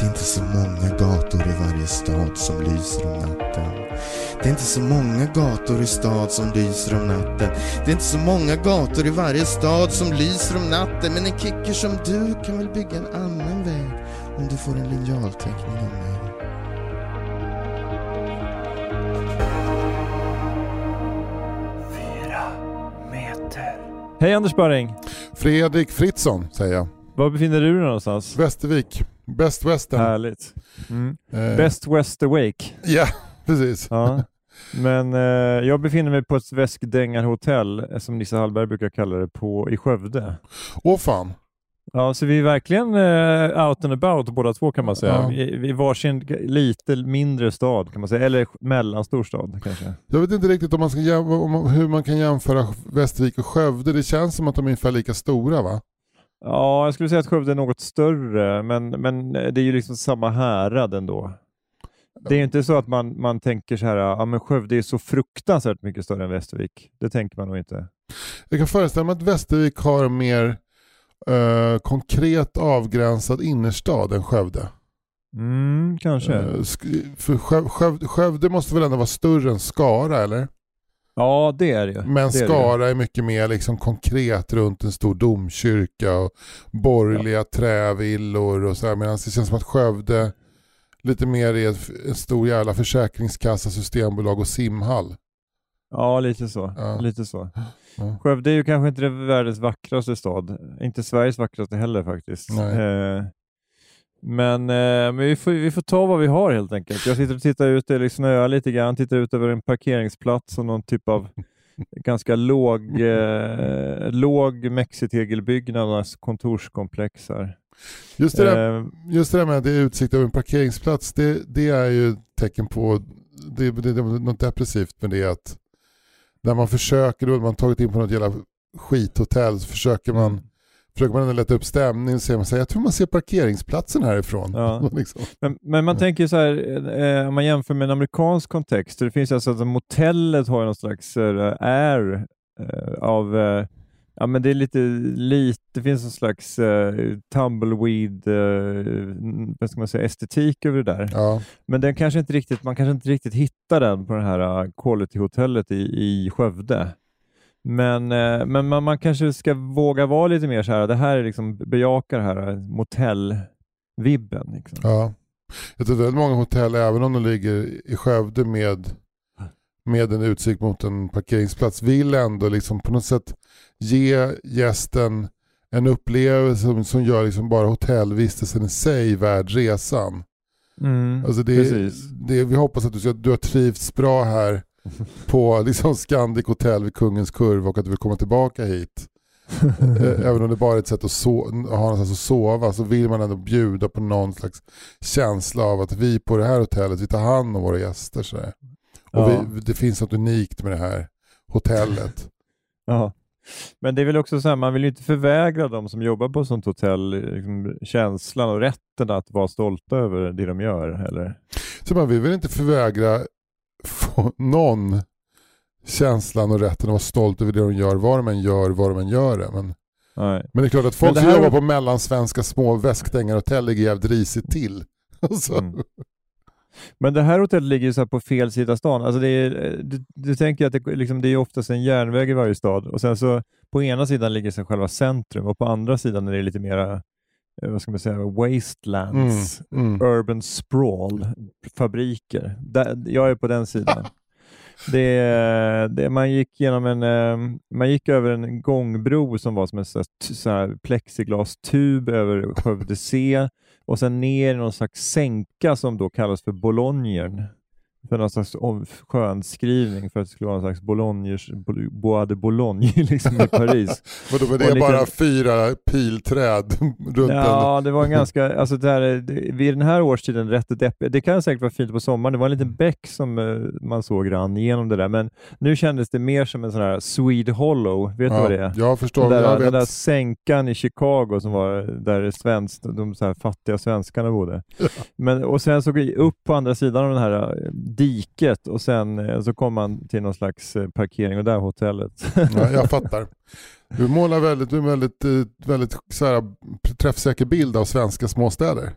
Det är inte så många gator i varje stad som lyser om natten. Det är inte så många gator i stad som lyser om natten. Det är inte så många gator i varje stad som lyser om natten. Men en kicker som du kan väl bygga en annan väg om du får en linjalteckning av mig. Hej Anders Sparring! Fredrik Fritzson säger jag. Var befinner du dig någonstans? Västervik. Best Western. Härligt. Mm. Eh, Best West Awake. Ja, precis. Ja. Men eh, jag befinner mig på ett väskdängarhotell, eh, som Nisse Hallberg brukar kalla det, på, i Skövde. Åh fan. Ja, så vi är verkligen eh, out and about båda två kan man säga. Ja. I, I varsin lite mindre stad kan man säga, eller mellanstor stad kanske. Jag vet inte riktigt om man ska om, hur man kan jämföra Västervik och Skövde. Det känns som att de är ungefär lika stora va? Ja, jag skulle säga att Skövde är något större, men, men det är ju liksom samma härad ändå. Det är ju inte så att man, man tänker så här, ja men Skövde är så fruktansvärt mycket större än Västervik. Det tänker man nog inte. Jag kan föreställa mig att Västervik har mer eh, konkret avgränsad innerstad än Skövde. Mm, kanske. Eh, för Sköv- Skövde, Skövde måste väl ändå vara större än Skara eller? Ja, det är det ju. Men det är det ju. Skara är mycket mer liksom konkret runt en stor domkyrka och borgerliga trävillor och så här. Medan det känns som att Skövde lite mer är en stor jävla försäkringskassa, systembolag och simhall. Ja, lite så. Ja. Lite så. Ja. Skövde är ju kanske inte det världens vackraste stad. Inte Sveriges vackraste heller faktiskt. Eh, men men vi, får, vi får ta vad vi har helt enkelt. Jag sitter och tittar ut, det liksom snöar lite grann, tittar ut över en parkeringsplats och någon typ av ganska låg, eh, låg mexitegelbyggnad, alltså kontorskomplex här. Just det, där, Eh, just det där med att det är utsikt över en parkeringsplats, det, det är ju tecken på, det, det, det något depressivt med det att när man försöker, då man tagit in på något jävla skithotell så försöker man. Försöker man lätta upp stämningen och säger man så här, jag tror man ser parkeringsplatsen härifrån. Ja. liksom. Men, men man tänker så här, eh, om man jämför med en amerikansk kontext, så det finns alltså att motellet har någon slags eh, air eh, av, eh, ja men det är lite, lite det finns en slags eh, tumbleweed, eh, vad ska man säga, estetik över det där. Ja. Men den kanske inte riktigt, man kanske inte riktigt hittar den på det här uh, quality-hotellet i, i Skövde. Men, eh, men man, man kanske ska våga vara lite mer så här, det här är liksom, bejaka det här uh, motell-vibben. Liksom. Ja. Jag tror väldigt många hotell, även om de ligger i Skövde med, med en utsikt mot en parkeringsplats, vill ändå liksom på något sätt ge gästen en upplevelse som, som gör liksom bara hotellvistelsen i sig värd resan. Mm, Alltså det, det, vi hoppas att du, ska, du har trivts bra här på liksom Scandic Hotel vid Kungens Kurva och att du vill komma tillbaka hit. Eh, Även om det bara är ett sätt att so- ha någonstans att sova så vill man ändå bjuda på någon slags känsla av att vi på det här hotellet, vi tar hand om våra gäster. Så där. Och Ja. vi, det finns något unikt med det här hotellet. Ja. Men det är väl också så här, man vill ju inte förvägra de som jobbar på ett sånt hotell liksom, känslan och rätten att vara stolta över det de gör. Eller? Så man vill väl inte förvägra få någon känslan och rätten att vara stolt över det de gör, vad de än gör, vad de än gör det. Men, Nej. men det är klart att folk som jobbar på mellansvenska små väskdängarhotell ligger jävligt risigt till. Alltså, Mm. Men det här hotellet ligger ju så här på fel sida stan. Alltså det är, du, du tänker att det, liksom, det är oftast en järnväg i varje stad och sen så på ena sidan ligger så själva centrum och på andra sidan är det lite mera vad ska man säga, wastelands, Mm, mm. urban sprawl, fabriker. Där, jag är på den sidan. Det, det, man, gick genom en, eh, man gick över en gångbro som var som en sån här plexiglastub över Skövde C och sen ner i någon slags sänka som då kallas för Bolognern. För någon slags skönskrivning för att det skulle vara en slags Bolognes, Bol- Bois de Boulogne liksom i Paris. Vadå, men det Och är lite- bara fyra pilträd runt en... Ja, det var en ganska, alltså det här, det, vid den här årstiden rätt deppigt. Det kan säkert vara fint på sommaren. Det var en liten bäck som eh, man såg rann igenom det där, men nu kändes det mer som en sån här Swede Hollow. Vet du vad det är? Jag förstår, Den där, jag den där sänkan i Chicago som var där svensk, de så här fattiga svenskarna bodde. Men, och sen så gick upp på andra sidan av det här eh, diket och sen eh, så kom man till någon slags eh, parkering och där är hotellet. Ja, jag fattar. Du målar väldigt, en väldigt, eh, väldigt så här, träffsäker bild av svenska småstäder.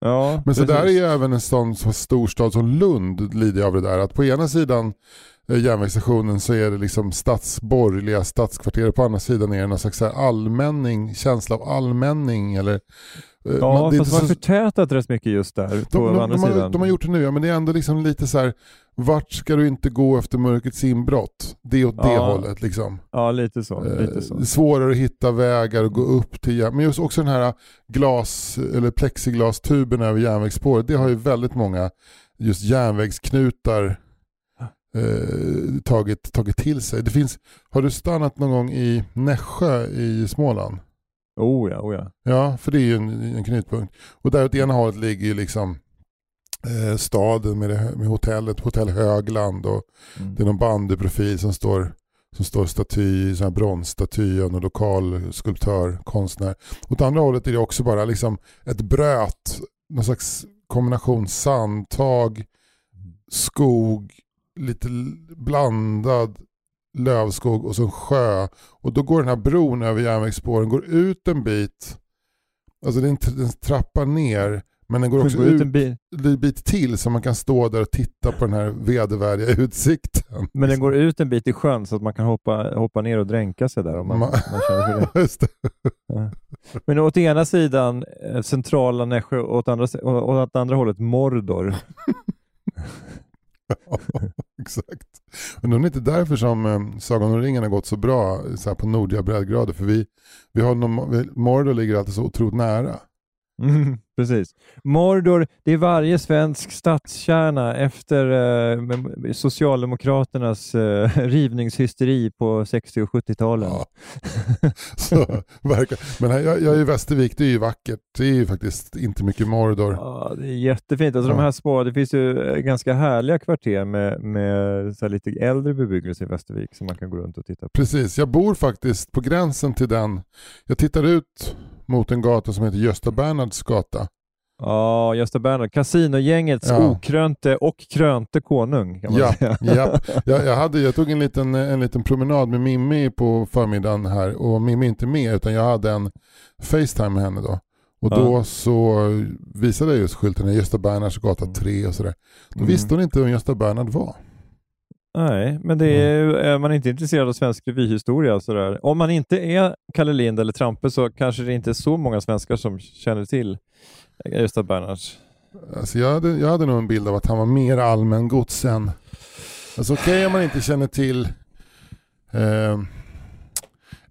ja, Men så precis. där är ju även en sån så storstad som Lund lider av det där. Att på ena sidan järnvägsstationen så är det liksom stadsborgerliga stadskvarter. På andra sidan är det någon slags allmänning, känsla av allmänning. Eller, Ja, man- det är fast det så- förtätat rätt mycket just där på de, de, andra de, har, sidan. de har gjort det nu, ja, men det är ändå liksom lite så här. Vart ska du inte gå efter mörkrets inbrott? Det åt det Ja, hållet. Liksom. Ja, lite så. Eh, Lite så. Det svårare att hitta vägar och gå upp till Men just också den här glas eller plexiglastuben över järnvägsspåret. Det har ju väldigt många just järnvägsknutar eh, tagit, tagit till sig. Det finns, har du stannat någon gång i Nässjö i Småland? Oh ja, oh ja. Ja, för det är ju en, en knutpunkt. Och där åt ena hållet ligger ju liksom eh, staden med, det, med hotellet, Hotell Högland och Mm. det är någon bandyprofil som står, som står staty, sån här bronsstaty av någon lokal skulptör, konstnär. Åt andra hållet är det också bara liksom ett bröt, någon slags kombination sandtag, skog, lite blandad lövskog och så en sjö. Och då går den här bron över järnvägsspåren, går ut en bit, alltså den, den trappar ner, men den går också Gå ut ut en bit, en bit till så man kan stå där och titta på den här vedervärdiga utsikten. men den går ut en bit i sjön så att man kan hoppa, hoppa ner och dränka sig där om man, Ma- man känner för det. Det. Men åt ena sidan eh, centrala Nässjö och åt andra, åt andra hållet Mordor. Ja, exakt. Men det är inte därför som eh, Sagan om ringen har gått så bra så här på nordliga breddgrader. För vi, vi har någon, Mordor ligger alltid så otroligt nära. Mm, precis. Mordor, det är varje svensk stadskärna efter eh, Socialdemokraternas eh, rivningshysteri på 60 och 70-talen. Ja. Så, verkar. Men här, jag, jag är i Västervik, det är ju vackert. Det är ju faktiskt inte mycket Mordor. Ja, det är jättefint. Alltså Ja. de här små, det finns ju eh, ganska härliga kvarter med, med så lite äldre bebyggelse i Västervik som man kan gå runt och titta på. Precis, jag bor faktiskt på gränsen till den. Jag tittar ut mot en gata som heter Gösta Bernhards gata. Ja, Gösta Bernhard, Casinogängets Ja. okrönte och krönte konung kan man Ja, säga. ja. Jag, jag, hade, jag tog en liten, en liten promenad med Mimmi på förmiddagen här och Mimmi är inte med utan jag hade en Facetime med henne då. Och Ja. då så visade jag just skylten Gösta Bernhards gata 3 och sådär. Då Mm. visste hon inte vem Gösta Bernhard var. Nej, men det är, Mm. är man inte intresserad av svensk revyhistoria sådär. Om man inte är Kalle Lind eller Trampe så kanske det inte är så många svenskar som känner till Gösta Bernhards. Alltså jag, hade, jag hade nog en bild av att han var mer allmän gods än... Alltså okej om man inte känner till eh,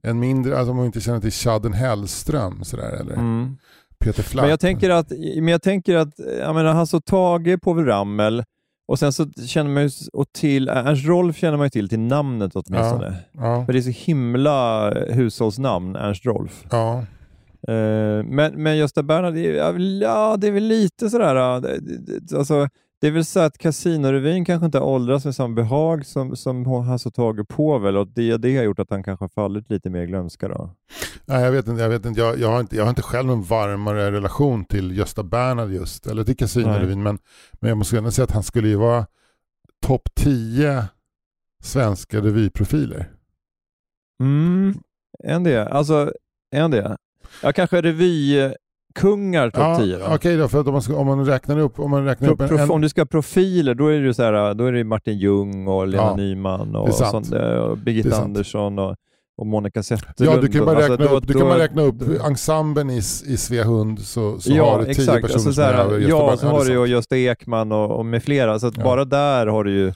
en mindre, alltså om man inte känner till Chadden Hellström sådär eller Mm. Peter Flack. Men jag tänker att, men jag tänker att jag menar, Hasse och Tage, Povel Ramel och sen så känner man ju och till, Ernst Rolf känner man ju till till namnet åtminstone. Ja, För det är så himla hushållsnamn, Ernst Rolf. ja. Eh, men, men Gösta Bernhard, ja, det är väl lite sådär, det, alltså, det är väl så att Casinorevyn kanske inte har åldrats med samma behag som, som Hasse och Tage Povel och det, det har gjort att han kanske har fallit lite mer i glömska då. Nej, jag vet inte, jag, vet inte. Jag, jag, har inte jag har inte själv någon varmare relation till Gösta Bernhard just, eller till Casinorevyn, men, men jag måste ändå säga att han skulle ju vara topp 10 svenska revyprofiler. Mm, en det. Alltså, en det. Ja, kanske revykungar topp Ja, 10 då. Okej då, för att om man, ska, om man räknar upp, om man räknar Pro, upp en, prof, om du ska ha profiler, då är det så här, då är det Martin Ljung och Lena Ja, Nyman och, sånt, och Birgitta. Andersson och, och Monica Zetterlund. Ja, du kan bara Alltså, räkna då- upp, kan då- bara räkna upp ensemblen i, i Sveahund så, så ja, har du tio exakt. personer Alltså, så som är här, över ja, så har du ju. Gösta Ekman och, och med flera, så Ja. bara där har du ju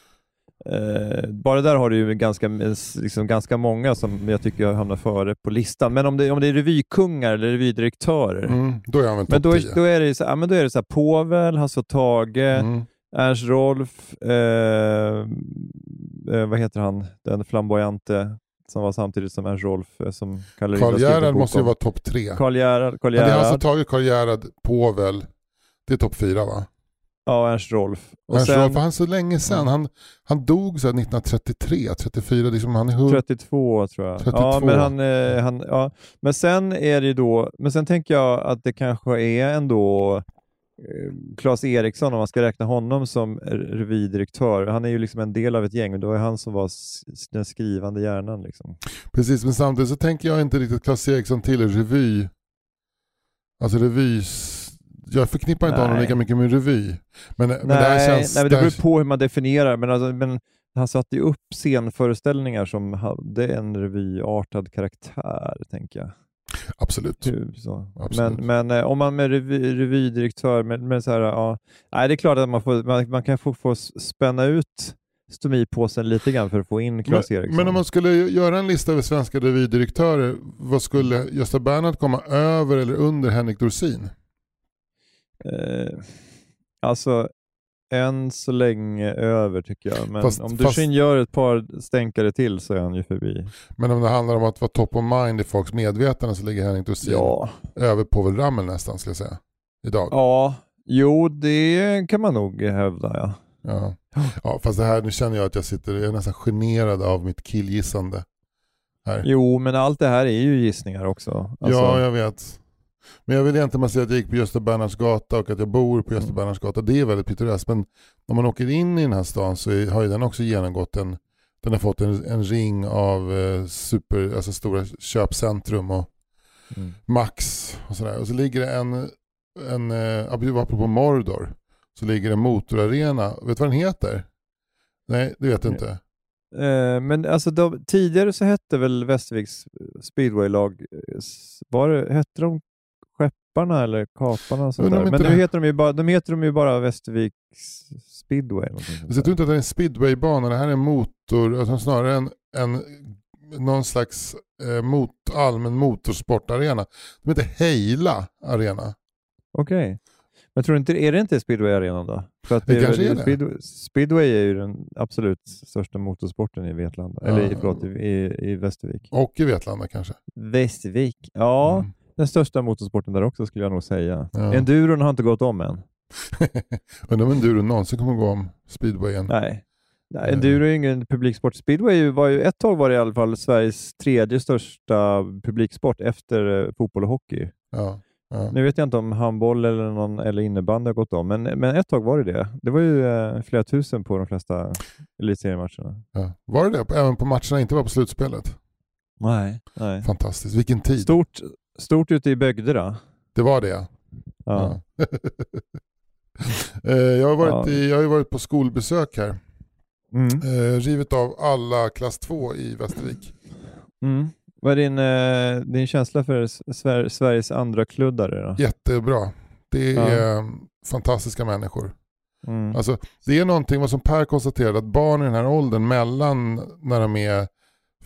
eh, bara där har du ju ganska, liksom, ganska många som jag tycker hamnar före på listan. Men om det, om det är revykungar eller revydirektörer, Mm, då är väl men då, 10. då är det så, ja, men då är det så här, Povel, Hasse och Tage, Mm. Ernst Rolf, eh, eh, vad heter han, den flamboyante som var samtidigt som Ernst Rolf eh, som Karl Gerhard måste ju vara topp tre. Karl Gerhard, Karl Men det är Gerhard alltså tagit Karl Gerhard, Povel, det är topp fyra va? Ja Ernst Rolf. Och Ernst sen Rolf, han så länge sedan, han, han dog så här 1933, 34, liksom han är hund... 32 tror jag. 32. Ja, men, han, eh, han, ja. men sen är det då, men sen tänker jag att det kanske är ändå eh, Claes Eriksson, om man ska räkna honom som revydirektör. Han är ju liksom en del av ett gäng och det var ju han som var den skrivande hjärnan. Liksom. Precis, men samtidigt så tänker jag inte riktigt Claes Eriksson till revy. Alltså revy, jag förknippar inte honom Nej. lika mycket med revy. Men, men det nej, här känns... nej, men det beror på hur man definierar, men, alltså, men han satte ju upp scenföreställningar som hade en revyartad karaktär, tänker jag. Absolut. Så. Absolut. Men, men eh, om man med revy, revydirektör, med, med så här, ja, nej, det är klart att man, får, man, man kan få, få spänna ut stomipåsen lite grann för att få in Men, Claes Eriksson. men om man skulle göra en lista över svenska revydirektörer, vad skulle Gösta Bernhard komma över eller under Henrik Dorsin? Eh, alltså, än så länge över tycker jag. Men Fast- om Dorsin gör ett par stänkare till så är han ju förbi. Men om det handlar om att vara top of mind i folks medvetande så ligger Henrik Dorsin Ja, över Povel Ramel nästan skulle jag säga. Idag. ja, jo det kan man nog hävda. Ja. Ja. ja, fast det här, nu känner jag att jag sitter, jag är nästan generad av mitt killgissande. Här. Jo, men allt det här är ju gissningar också. Alltså, Ja, jag vet. Men jag vill egentligen bara säga att jag gick på Gösta Bernhards gata och att jag bor på Gösta Mm. Bernhards gata. Det är väldigt pittoreskt. Men när man åker in i den här stan så är, har ju den också genomgått en, den har fått en, en ring av eh, super, alltså stora köpcentrum och Mm. Max och sådär. Och så ligger det en, en eh, apropå Mordor, så ligger det en motorarena. Vet du vad den heter? Nej, det vet du inte. Eh, men alltså de, tidigare så hette väl Västerviks speedwaylag, eh, var det, hette de Skepparna eller Kaparna? sånt inte Men nu det- heter de ju bara, de heter de ju bara Västerviks speedway. jag tror inte att det är en speedwaybana, det här är en motor, alltså snarare en, en någon slags eh, mot, allmän motorsportarena. De heter Heila Arena. Okej. Men tror inte, är det inte speedway-arenan då? För att Det är kanske väl- är det. Speedway, speedway är ju den absolut största motorsporten i Vetlanda, Ja. eller i, förlåt, i, i, i Västervik. Och i Vetlanda kanske. Västervik? Ja, Mm. Den största motorsporten där också skulle jag nog säga. Ja. Enduron har inte gått om än. Undrar om enduro någonsin kommer gå om speedwayen. Nej. Nej, enduro är ingen publiksport. Speedway ju- var ju ett tag var det i alla fall Sveriges tredje största publiksport efter eh, fotboll och hockey. Ja, ja. Nu vet jag inte om handboll eller, någon, eller innebandy har gått om, men, men ett tag var det det. Det var ju eh, flera tusen på de flesta elitseriematcherna. Ja. Var det det? Även på matcherna, inte bara på slutspelet? Nej. Nej. Fantastiskt, vilken tid. Stort, stort ute i Bögderna. Det var det ja. Ja. Ja. Eh, jag, har varit Ja. i, jag har varit på skolbesök här. Mm. Eh, rivit av alla klass 2 i Västervik. Mm. Vad är din, eh, din känsla för Sver- Sveriges andra kluddare? Då? Jättebra. Det Ja. är eh, fantastiska människor. Mm. Alltså, det är någonting, vad som Per konstaterade, att barn i den här åldern mellan när de är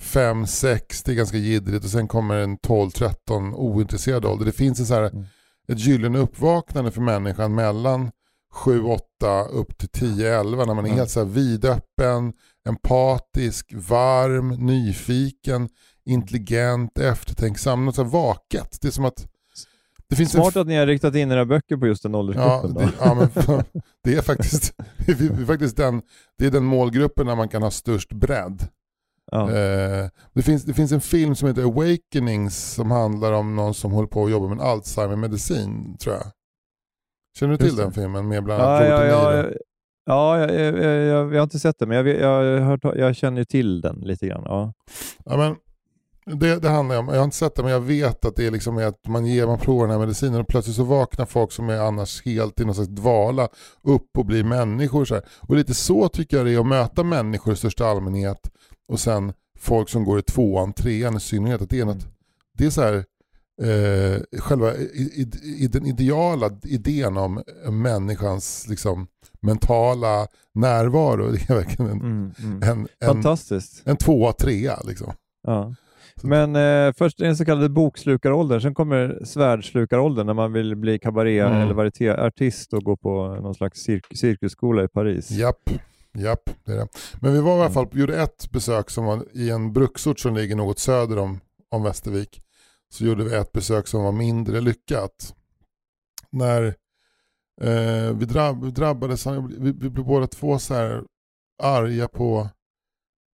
5, 6, det är ganska jiddrigt och sen kommer en 12, 13 ointresserad ålder. Det finns en så här, Mm. ett gyllene uppvaknande för människan mellan 7, 8 upp till 10, 11 när man är Mm. helt så här vidöppen, empatisk, varm, nyfiken, intelligent, eftertänksam, något så här vaket. Det är som att det Smart att ni har riktat in era böcker på just den Ja, åldersgruppen. det, ja men, det är faktiskt, det är faktiskt den, det är den målgruppen där man kan ha störst bredd. Ja. Eh, det, finns, det finns en film som heter Awakenings som handlar om någon som håller på att jobba med Alzheimer-medicin tror jag. Känner du till den filmen med bland Ja, annat ja, ja, ja, ja jag, jag, jag, jag, har inte sett den, men jag, jag, hört, jag känner till den lite grann. Ja. Ja, men det, det handlar om, jag har inte sett det men jag vet att det är liksom att man ger, man provar den här medicinen och plötsligt så vaknar folk som är annars helt i någon slags dvala upp och blir människor. Så här. Och lite så tycker jag det är att möta människor i största allmänhet och sen folk som går i tvåan, trean i synnerhet. Att det är något, det är så här eh, själva i, i, den ideala idén om människans liksom, mentala närvaro. Det är verkligen en, Mm, mm. en, en, Fantastiskt. en tvåa, trea liksom. Ja. Men eh, först är den så kallade bokslukaråldern, sen kommer svärdslukaråldern när man vill bli kabaré Mm. eller varietéartist och gå på någon slags cirk- cirkusskola i Paris. Japp, japp, det är det. Men vi var i alla fall, gjorde ett besök som var i en bruksort som ligger något söder om, om Västervik. Så gjorde vi ett besök som var mindre lyckat. När eh, vi, drabb, vi drabbades, vi, vi blev båda två så här arga på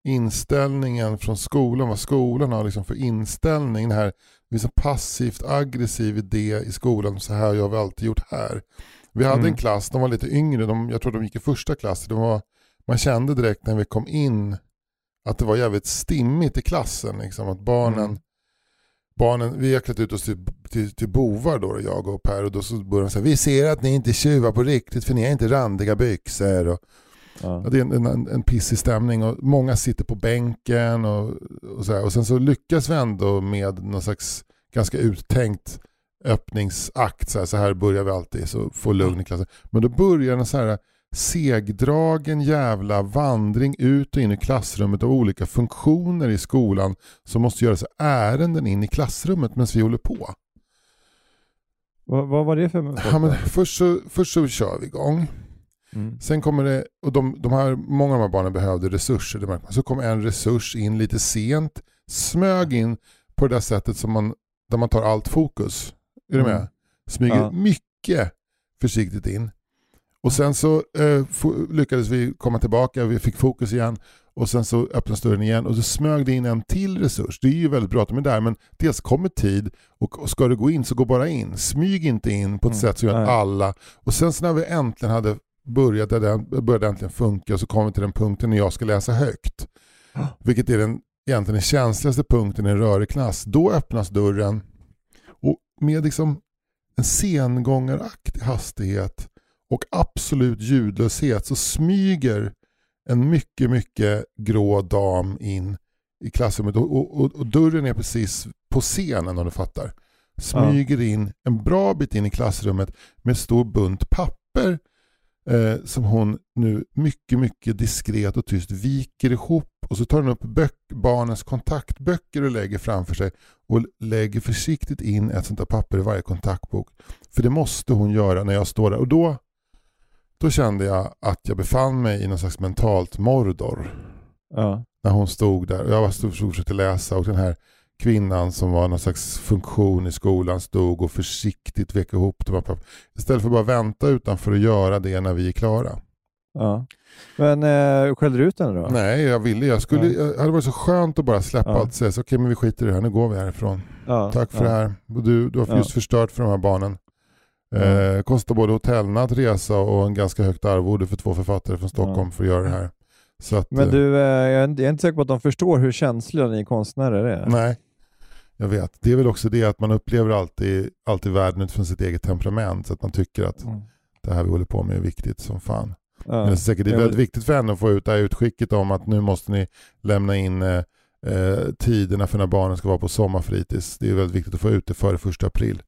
inställningen från skolan, vad skolan har liksom för inställning. Det här, det finns en passivt aggressiv idé i skolan, så här har vi alltid gjort här. Vi hade Mm. en klass, de var lite yngre, de, jag tror de gick i första klass. De var, man kände direkt när vi kom in att det var jävligt stimmigt i klassen. Liksom, att barnen, Mm. barnen, vi har klätt ut oss till, till, till bovar då, jag och Per. Och då så började de säga, vi ser att ni inte tjuvar på riktigt för ni har inte randiga byxor. Och, Ja. Det är en, en, en pissig stämning och många sitter på bänken och, och, så här. och sen så lyckas vi ändå med någon slags ganska uttänkt öppningsakt. Så här, så här börjar vi alltid, så få lugn i klassen. Men då börjar en så här segdragen jävla vandring ut och in i klassrummet av olika funktioner i skolan som måste göra sig ärenden in i klassrummet medan vi håller på. Vad, vad var det för... Ja, men först, så, först så kör vi igång. mm. Sen kommer det, och de, de här, många av de här barnen behövde resurser, det märker man. Så kom en resurs in lite sent, smög in på det där sättet som man, där man tar allt fokus. Är du med? Mm. Smyger Ja. mycket försiktigt in. Och sen så eh, lyckades vi komma tillbaka, vi fick fokus igen och sen så öppnades dörren igen och så smög det in en till resurs. Det är ju väldigt bra att de är där men dels kommer tid och, och ska du gå in så gå bara in. Smyg inte in på ett Mm, sätt som gör att alla... Och sen så när vi äntligen hade börjat, där den började äntligen funka så kom vi till den punkten när jag ska läsa högt. Vilket är den egentligen den känsligaste punkten i en rörig klass. Då öppnas dörren och med liksom en sengångaraktig hastighet och absolut ljudlöshet så smyger en mycket, mycket grå dam in i klassrummet och, och, och, och dörren är precis på scenen om du fattar. Smyger in en bra bit in i klassrummet med stor bunt papper eh, som hon nu mycket, mycket diskret och tyst viker ihop och så tar hon upp böck, barnens kontaktböcker och lägger framför sig och lägger försiktigt in ett sånt där papper i varje kontaktbok. För det måste hon göra när jag står där och då, då kände jag att jag befann mig i någon slags mentalt Mordor Ja. när hon stod där och jag var och försökte läsa och den här kvinnan som var någon slags funktion i skolan stod och försiktigt vek ihop de här. Istället för att bara vänta utanför och göra det när vi är klara. ja. Men eh, skällde du ut henne då? Nej, jag ville. Jag skulle, Nej. det hade varit så skönt att bara släppa Ja. allt och säga så, okej men vi skiter i det här, nu går vi härifrån. Ja. Tack för ja. det här. Och Du, du har Ja. just förstört för de här barnen. Ja. Eh, kostar både hotellnatt, resa och en ganska högt arvode för två författare från Stockholm för att göra det här. Att, Men eh, du, eh, jag är inte- jag är inte säker på att de förstår hur känsliga ni konstnärer är. Nej, jag vet. Det är väl också det att man upplever alltid, alltid världen utifrån sitt eget temperament. Så att man tycker att Mm. det här vi håller på med är viktigt som fan. Men det är säkert det är väldigt viktigt för henne att få ut det här utskicket om att nu måste ni lämna in eh, eh, tiderna för när barnen ska vara på sommarfritids. Det är väldigt viktigt att få ut det före första april.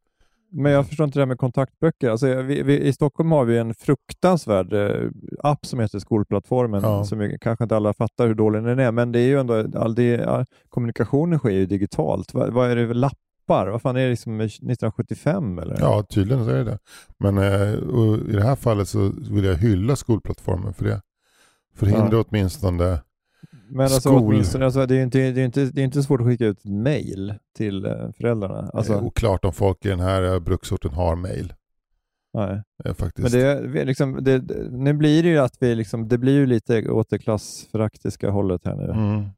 Men jag förstår inte det här med kontaktböcker. Alltså, vi, vi, I Stockholm har vi en fruktansvärd eh, app som heter Skolplattformen, Ja. som kanske inte alla fattar hur dålig den är, men det är ju ändå, all det, all, kommunikationen sker ju digitalt. Vad, vad är det för lappar? Vad fan är det liksom 1975 eller? Ja, tydligen så är det det. Men eh, i det här fallet så vill jag hylla skolplattformen för det. Förhindra Ja. åtminstone men alltså, åtminstone, alltså, det, är inte, det, är inte, det är inte svårt att skicka ut mail till eh, föräldrarna. Alltså, eh, oklart om folk i den här eh, bruksorten har mail. nej. Eh, faktiskt. Men det, är liksom, det, det, nu blir det ju att vi liksom, det blir ju lite åt det klassföraktiska hållet här nu. Mm.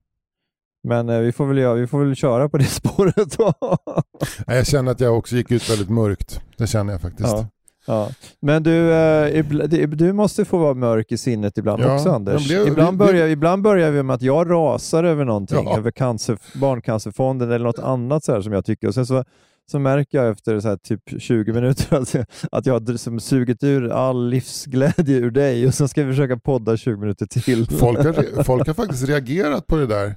Men eh, vi, får väl göra, vi får väl köra på det spåret då. Jag känner att jag också gick ut väldigt mörkt. Det känner jag faktiskt. ja, ja. Men du, eh, du måste få vara mörk i sinnet ibland Ja, också Anders. blev- ibland, vi- vi- börjar, ibland börjar vi med att jag rasar över någonting, Ja. över cancer, Barncancerfonden eller något annat så här som jag tycker. Och sen så, så märker jag efter så här typ 20 minuter att, jag- att jag har liksom sugit ur all livsglädje ur dig och så ska vi försöka podda 20 minuter till. Folk, har, folk har faktiskt reagerat på det där.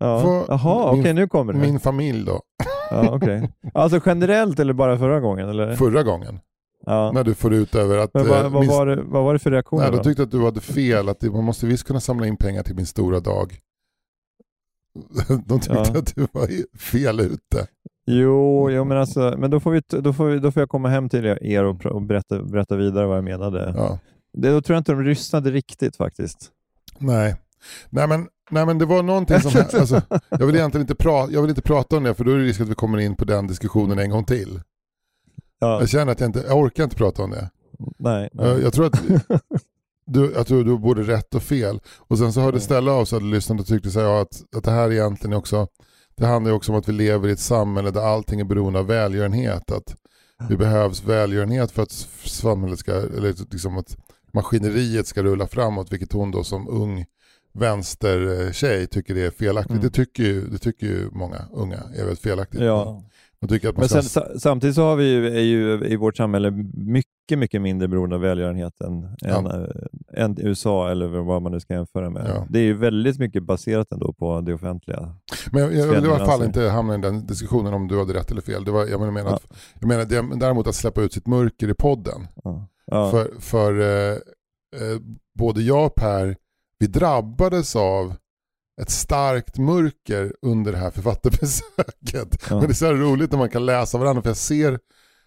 Ja. Jaha, okej min- nu kommer det. Min familj då, Ja, okej. Alltså generellt eller bara förra gången? Eller? förra gången. Ja. När du får ut över att... Men vad, eh, vad, var det, vad var det för reaktioner? Nej, då? tyckte att du hade fel, att man måste visst kunna samla in pengar till min stora dag. De tyckte Ja. att du var fel ute. Jo, jo men, alltså, men då, får vi, då, får vi, då får jag komma hem till er och, och berätta, berätta vidare vad jag menade. Ja. Det, då tror jag inte de lyssnade riktigt faktiskt. Nej. Nej, men, nej men det var någonting som... alltså, jag, vill egentligen inte prata, jag vill inte prata om det för då är det risk att vi kommer in på den diskussionen en gång till. Ja, Jag känner att jag inte, jag orkar inte prata om det. nej, nej. Jag, jag tror att du, jag tror du både rätt och fel. Och sen så hörde Stella av sig och lyssnat och tyckte så här, att, att det här egentligen också, det handlar ju också om att vi lever i ett samhälle där allting är beroende av välgörenhet. Att det behövs välgörenhet för att samhället ska, eller liksom att maskineriet ska rulla framåt, vilket hon då som ung vänstertjej tycker det är felaktigt. Mm. Det, tycker ju, det tycker ju många unga är väldigt felaktigt. Ja. Men sen, sa- samtidigt så har vi ju, är ju i vårt samhälle mycket, mycket mindre beroende av välgörenhet än, Ja. än, än USA eller vad man nu ska jämföra med. Ja. Det är ju väldigt mycket baserat ändå på det offentliga. Men jag, jag vill i alla fall inte hamna i den diskussionen om du hade rätt eller fel. Det var, jag menar, att, jag menar det, däremot att släppa ut sitt mörker i podden. Ja. Ja. För, för eh, eh, både jag och Per, vi drabbades av ett starkt mörker under det här författarbesöket. Ja. Men det är så här roligt när man kan läsa varandra för jag ser,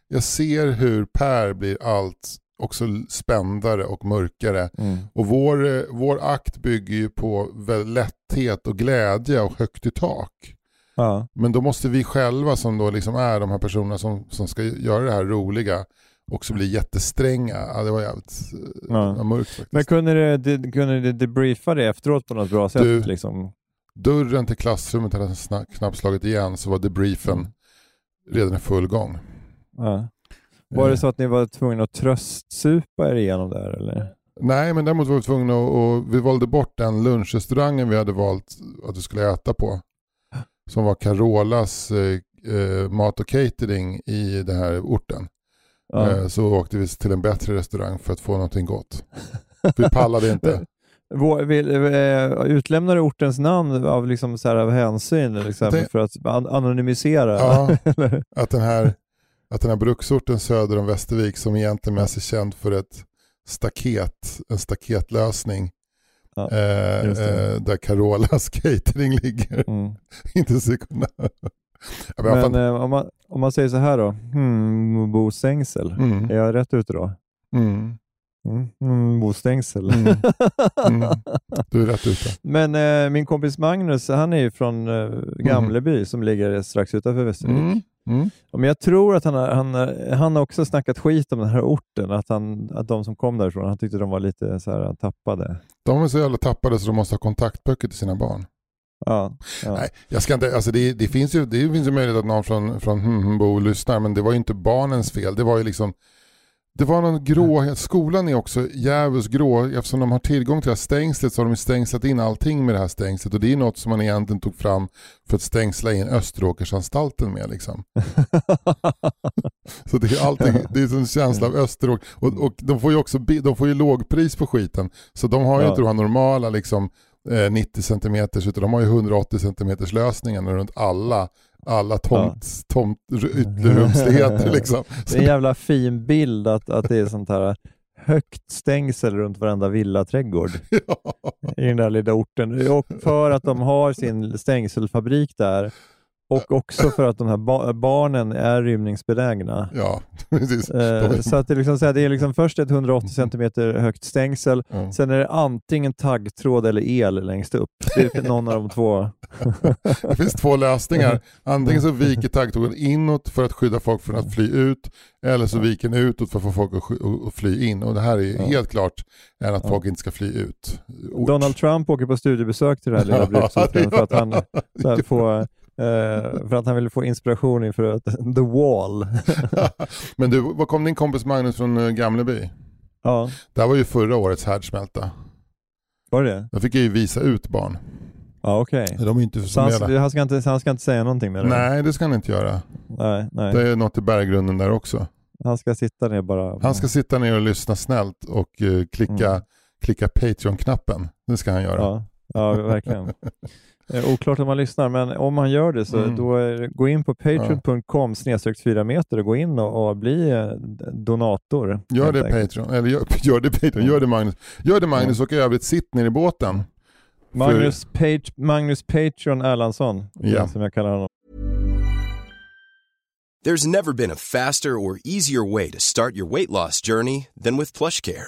jag ser hur Per blir allt också spändare och mörkare. Mm. Och vår, vår akt bygger ju på lätthet och glädje och högt i tak. Ja. Men då måste vi själva som då liksom är de här personerna som, som ska göra det här roliga också bli jättestränga. Ja, det var jävligt Ja. mörkt faktiskt. Men kunde du, de, kunde du debriefa det efteråt på något bra sätt? Du- liksom? Dörren till klassrummet hade sna- knappt slagit igen så var debriefen Mm. redan i full gång. ja. Var det Eh, så att ni var tvungna att tröstsupa er igenom där eller? Nej, men däremot var vi tvungna att, och vi valde bort den lunchrestaurangen vi hade valt att vi skulle äta på. Som var Carolas eh, eh, mat och catering i den här orten. Ja. Eh, så åkte vi till en bättre restaurang för att få någonting gott. Vi pallade inte. Eh, utlämnar du ortens namn av, liksom så här, av hänsyn liksom, Det- för att an anonymisera? Ja. Att den här, att den här bruksorten söder om Västervik som egentligen mest är känd för ett staket, en staketlösning. Ja, eh, eh, där Carolas catering ligger. Mm. inte så kunna... Ja, men Men eh, om, man, om man säger så här då, hmm, bostängsel. Mm. Är jag rätt ute då? Mm. Mm. Mm, bostängsel. Mm. Mm. Du är rätt ute. Men eh, min kompis Magnus, han är ju från eh, Gamleby som ligger strax utanför Västervik. Mm. Mm. Men jag tror att han har, han, har- han har också snackat skit om den här orten, att, han, att de som kom därifrån, han tyckte de var lite så här tappade. De är så jävla tappade så de måste ha kontaktböcker till sina barn. Ja, ja. Nej, jag ska inte, alltså det, det, finns ju, det finns ju möjlighet att någon från, från Humbo lyssnar men det var ju inte barnens fel. Det var ju liksom det var någon grå, skolan är också djävulskt grå eftersom de har tillgång till det här stängslet så har de stängslat in allting med det här stängslet och det är något som man egentligen tog fram för att stängsla in Österåkersanstalten med liksom. Så det är allting, det är en känsla av Österåker och, och de får ju också de får ju lågpris på skiten så de har ju Ja. inte de här normala liksom 90 cm utan de har ju 180 cm lösningarna runt alla alla tomt, tomt ytterrumsligheter liksom. Det är en jävla fin bild att, att det är sånt här högt stängsel runt varenda villaträdgård Ja. i den där lilla orten. Och för att de har sin stängselfabrik där och också för att de här ba- barnen är rymningsbenägna. Ja, precis. Eh, så att det, liksom, så här, det är liksom först ett 180 cm högt stängsel, Ja. sen är det antingen taggtråd eller el längst upp. Det är någon av de två. Det finns två lösningar. Antingen så viker taggtråden inåt för att skydda folk från att fly ut eller så viker den utåt för att få folk att fly in. Och det här är Ja. helt klart än att Ja. folk inte ska fly ut. Ort. Donald Trump åker på studiebesök till den här lilla bruksorten det för att han här, få, eh, för att han vill få inspiration inför The Wall. Men du, var kom din kompis Magnus från eh, Gamleby? ja, Det här var ju förra årets härdsmälta. var det Där fick jag ju visa ut barn. Ja, okej. De är inte Så han, han, ska inte, han ska inte säga någonting med det? Nej, det ska han inte göra. nej, nej. Det är något i berggrunden där också. Han ska sitta ner bara. Han ska sitta ner och lyssna snällt och eh, klicka, Mm. klicka Patreon-knappen. Det ska han göra. Ja, ja verkligen. Eh, Oklart om man lyssnar, men om man gör det så Mm. då är, gå in på patreon.com snedstreck 4 meter och gå in och, och bli eh, donator. Gör det enkelt. Patreon, eller gör, gör det Patreon, gör det Magnus. Gör det Magnus och i övrigt sitt ner i båten. Magnus, Page, Magnus Patreon Erlandsson, Ja. som jag kallar honom. There's never been a faster or easier way to start your weight loss journey than with PlushCare.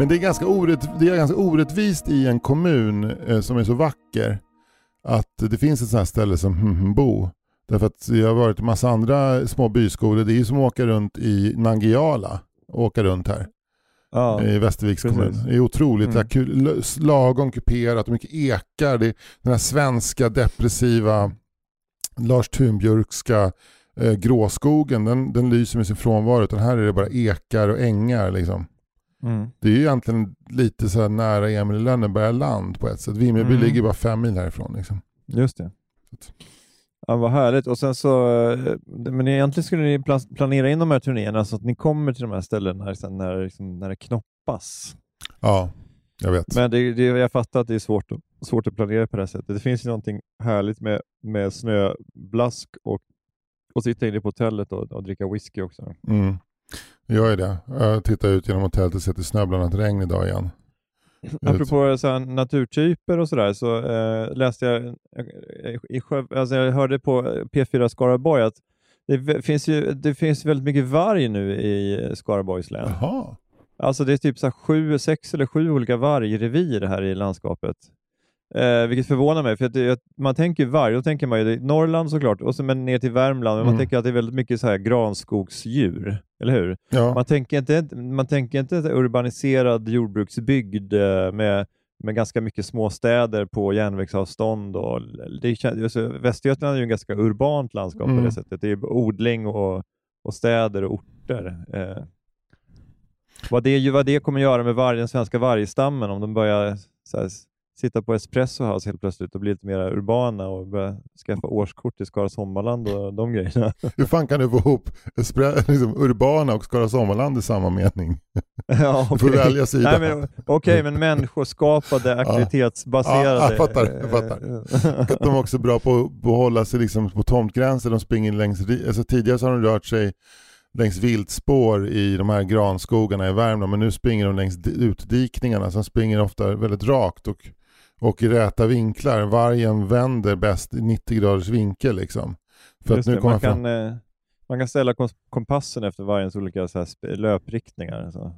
Men det är, ganska orätt, det är ganska orättvist i en kommun eh, som är så vacker att det finns ett sånt här ställe som Humbo. Därför att jag har varit i massa andra små byskolor. Det är ju som att åka runt i Nangiala. Åka runt här Ja. i Västerviks precis. kommun. Det är otroligt Mm. kul- lagom kuperat och mycket ekar. Det är den här svenska depressiva Lars Thunbjörkska eh, gråskogen. Den, den lyser med sin frånvaro. Utan här är det bara ekar och ängar. Liksom. Mm. Det är ju egentligen lite så här nära Emil i Lönneberga land på ett sätt. Vimmerby Mm. ligger bara fem mil härifrån. Liksom. Just det. Ja, vad härligt. Och sen så, eh, men egentligen skulle ni pla- planera in de här turnéerna så att ni kommer till de här ställena sen när, liksom, när det knoppas. Ja, jag vet. Men det, det, jag fattar att det är svårt, svårt att planera på det här sättet. Det finns ju någonting härligt med, med snöblask och, och sitta inne på hotellet och, och dricka whisky också. Mm. Jag är det. Jag tittar ut genom hotellet och ser till snöblandat regn idag igen. Apropå så här, naturtyper och sådär så eh, läste jag eh, i alltså jag hörde på P4 Skaraborg att det finns ju det finns väldigt mycket varg nu i Skaraborgs län. Jaha. Alltså det är typ så sju, sex eller sju olika vargrevir här i landskapet. Eh, vilket förvånar mig, för att det, att man tänker ju varg, då tänker man ju det, Norrland såklart, och så, men ner till Värmland, men man Mm. tänker att det är väldigt mycket så här granskogsdjur, eller hur? Ja. Man tänker inte, man tänker inte urbaniserad jordbruksbygd eh, med, med ganska mycket småstäder på järnvägsavstånd. Och det kän- alltså, Västergötland är ju en ganska urbant landskap på Mm. det sättet. Det är odling och, och städer och orter. Eh, vad, det, vad det kommer göra med varg, den svenska vargstammen om de börjar så här, sitta på Espresso House helt plötsligt och bli lite mer urbana och börja skaffa årskort i Skara Sommarland och de grejerna. Hur fan kan du få ihop liksom, urbana och Skara Sommarland i samma mening? ja, Du får välja sida. Okej, men människoskapade, aktivitetsbaserade. Ja, jag fattar, jag fattar. Att de också är bra på att hålla sig liksom på tomtgränser. De springer längs, alltså tidigare så har de rört sig längs viltspår i de här granskogarna i Värmland men nu springer de längs di- utdikningarna som springer ofta väldigt rakt och, och i räta vinklar. Vargen vänder bäst i 90 graders vinkel liksom. För Just att nu det, man, kan, eh, man kan ställa kom- kompassen efter vargens olika så här, löpriktningar. Så.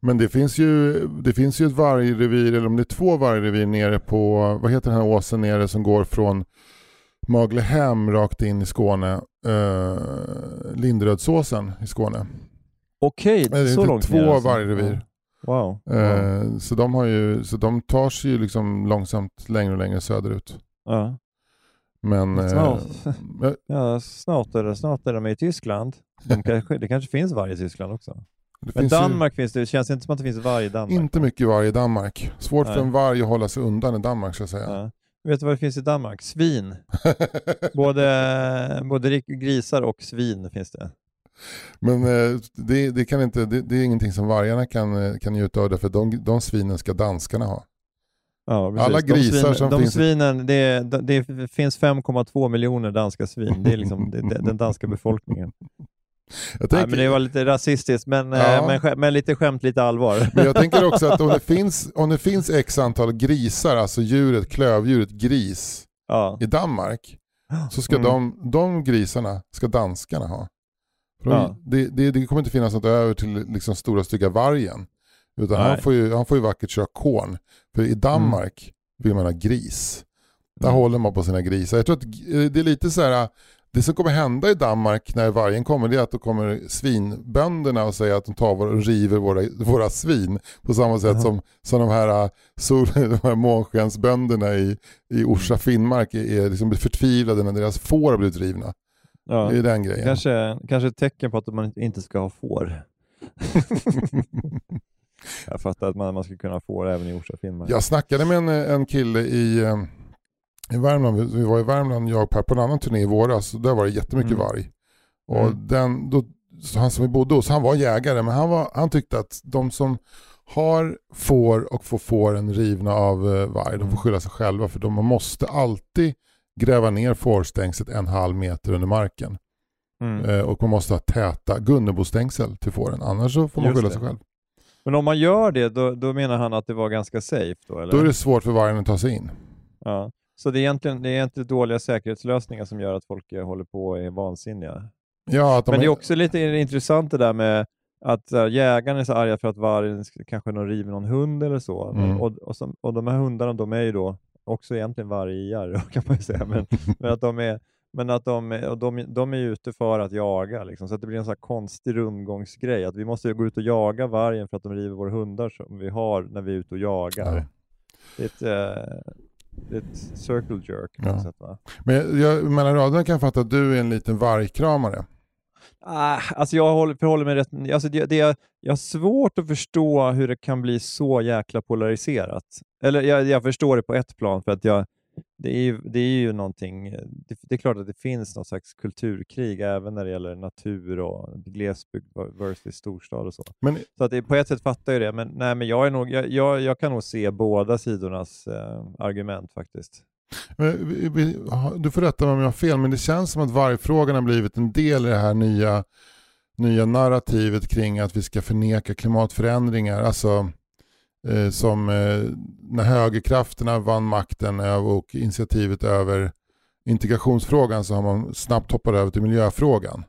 Men det finns, ju, det finns ju ett vargrevir, eller om det är två vargrevir nere på, vad heter den här åsen nere som går från Maglehem rakt in i Skåne, uh, Linderödsåsen i Skåne. Okej, är så långt två ner alltså. vargrevir. Wow. Eh, så, de har ju, så de tar sig ju liksom långsamt längre och längre söderut. Ja. Men Snart. eh, Ja, snart, är det, snart är de i Tyskland. De kanske, det kanske finns varg i Tyskland också. det Men finns ju Danmark finns det, det känns inte som att det finns varg i Danmark. inte mycket varg i Danmark. Svårt för Nej. en varg att hålla sig undan i Danmark så att säga. Ja. Vet du vad det finns i Danmark? Svin. Både, både grisar och svin finns det. Men eh, det, det, kan inte, det, det är ingenting som vargarna kan, eh, kan njuta av, för de, de svinen ska danskarna ha. Ja. Alla grisar svin, som de finns Svinen, det, det, finns 5,2 miljoner danska svin. Det är liksom den danska befolkningen. Jag Nej, tänker, men det var lite rasistiskt, men, eh, Ja. men, men lite skämt, lite allvar. men jag tänker också att om det, finns, om det finns x antal grisar, alltså djuret, klövdjuret gris Ja. i Danmark, så ska Mm. de, de grisarna ska danskarna ha. Ja. Det, det, det kommer inte finnas något över till liksom stora stygga vargen. Utan Nej. han får, ju, han får ju vackert köra korn. För i Danmark vill man ha gris. Där Mm. håller man på sina grisar. Jag tror att eh, det är lite så här, det som kommer hända i Danmark när vargen kommer det är att då kommer svinbönderna och säger att de tar och river våra, våra svin. På samma sätt som, som de här, eh, sol, de här månskensbönderna i, i Orsa Finnmark är, är liksom förtvivlade när deras får har blivit rivna. Ja. Det är den grejen. Kanske, kanske ett tecken på att man inte ska ha får. Jag fattar att man, man ska kunna ha får även i Orsa Finnmark. Jag snackade med en, en kille i, eh, i Värmland, vi- var i Värmland jag och Per på en annan turné i våras och där var det jättemycket Mm. varg. Och Mm. den, då, han som vi bodde hos, han var jägare men han, var, han tyckte att de som har får och får fåren rivna av eh, varg, de får Mm. skylla sig själva för de måste alltid gräva ner fårstängslet en halv meter under marken. Mm. Eh, och man måste ha täta Gunnebostängsel till fåren, annars så får man skylla sig själv. Men om man gör det, då, då menar han att det var ganska safe då? Eller? Då är det svårt för vargen att ta sig in. ja. Så det är, egentligen, det är egentligen dåliga säkerhetslösningar som gör att folk eh, håller på och är vansinniga? Ja, de Men det är också lite intressant det där med att här, jägarna är så arga för att vargen sk- kanske någon river någon hund eller så. Mm. Och, och, som, och de här hundarna de är ju då också egentligen vargar kan man ju säga. Men, men att de är men att de, och de, de är ute för att jaga, liksom, så att det blir en sån konstig rundgångsgrej. Att vi måste gå ut och jaga vargen för att de river våra hundar som vi har när vi är ute och jagar. Ja. Det, är ett, eh, det är ett circle jerk Ja. sätt. Men jag, mellan raderna kan jag fatta att du är en liten vargkramare. Ah, alltså jag håller, förhåller mig rätt... Alltså det, det, jag har svårt att förstå hur det kan bli så jäkla polariserat. Eller jag, jag förstår det på ett plan, för att jag, det, är ju, det är ju någonting... Det, det är klart att det finns någon slags kulturkrig även när det gäller natur och glesbygd versus storstad och så. Men Så att det, på ett sätt fattar jag det, men, nej, men jag, är nog, jag, jag, jag kan nog se båda sidornas eh, argument faktiskt. Du får rätta mig om jag har fel, men det känns som att vargfrågan har blivit en del i det här nya, nya narrativet kring att vi ska förneka klimatförändringar. Alltså eh, som eh, när högerkrafterna vann makten och initiativet över integrationsfrågan så har man snabbt hoppat över till miljöfrågan.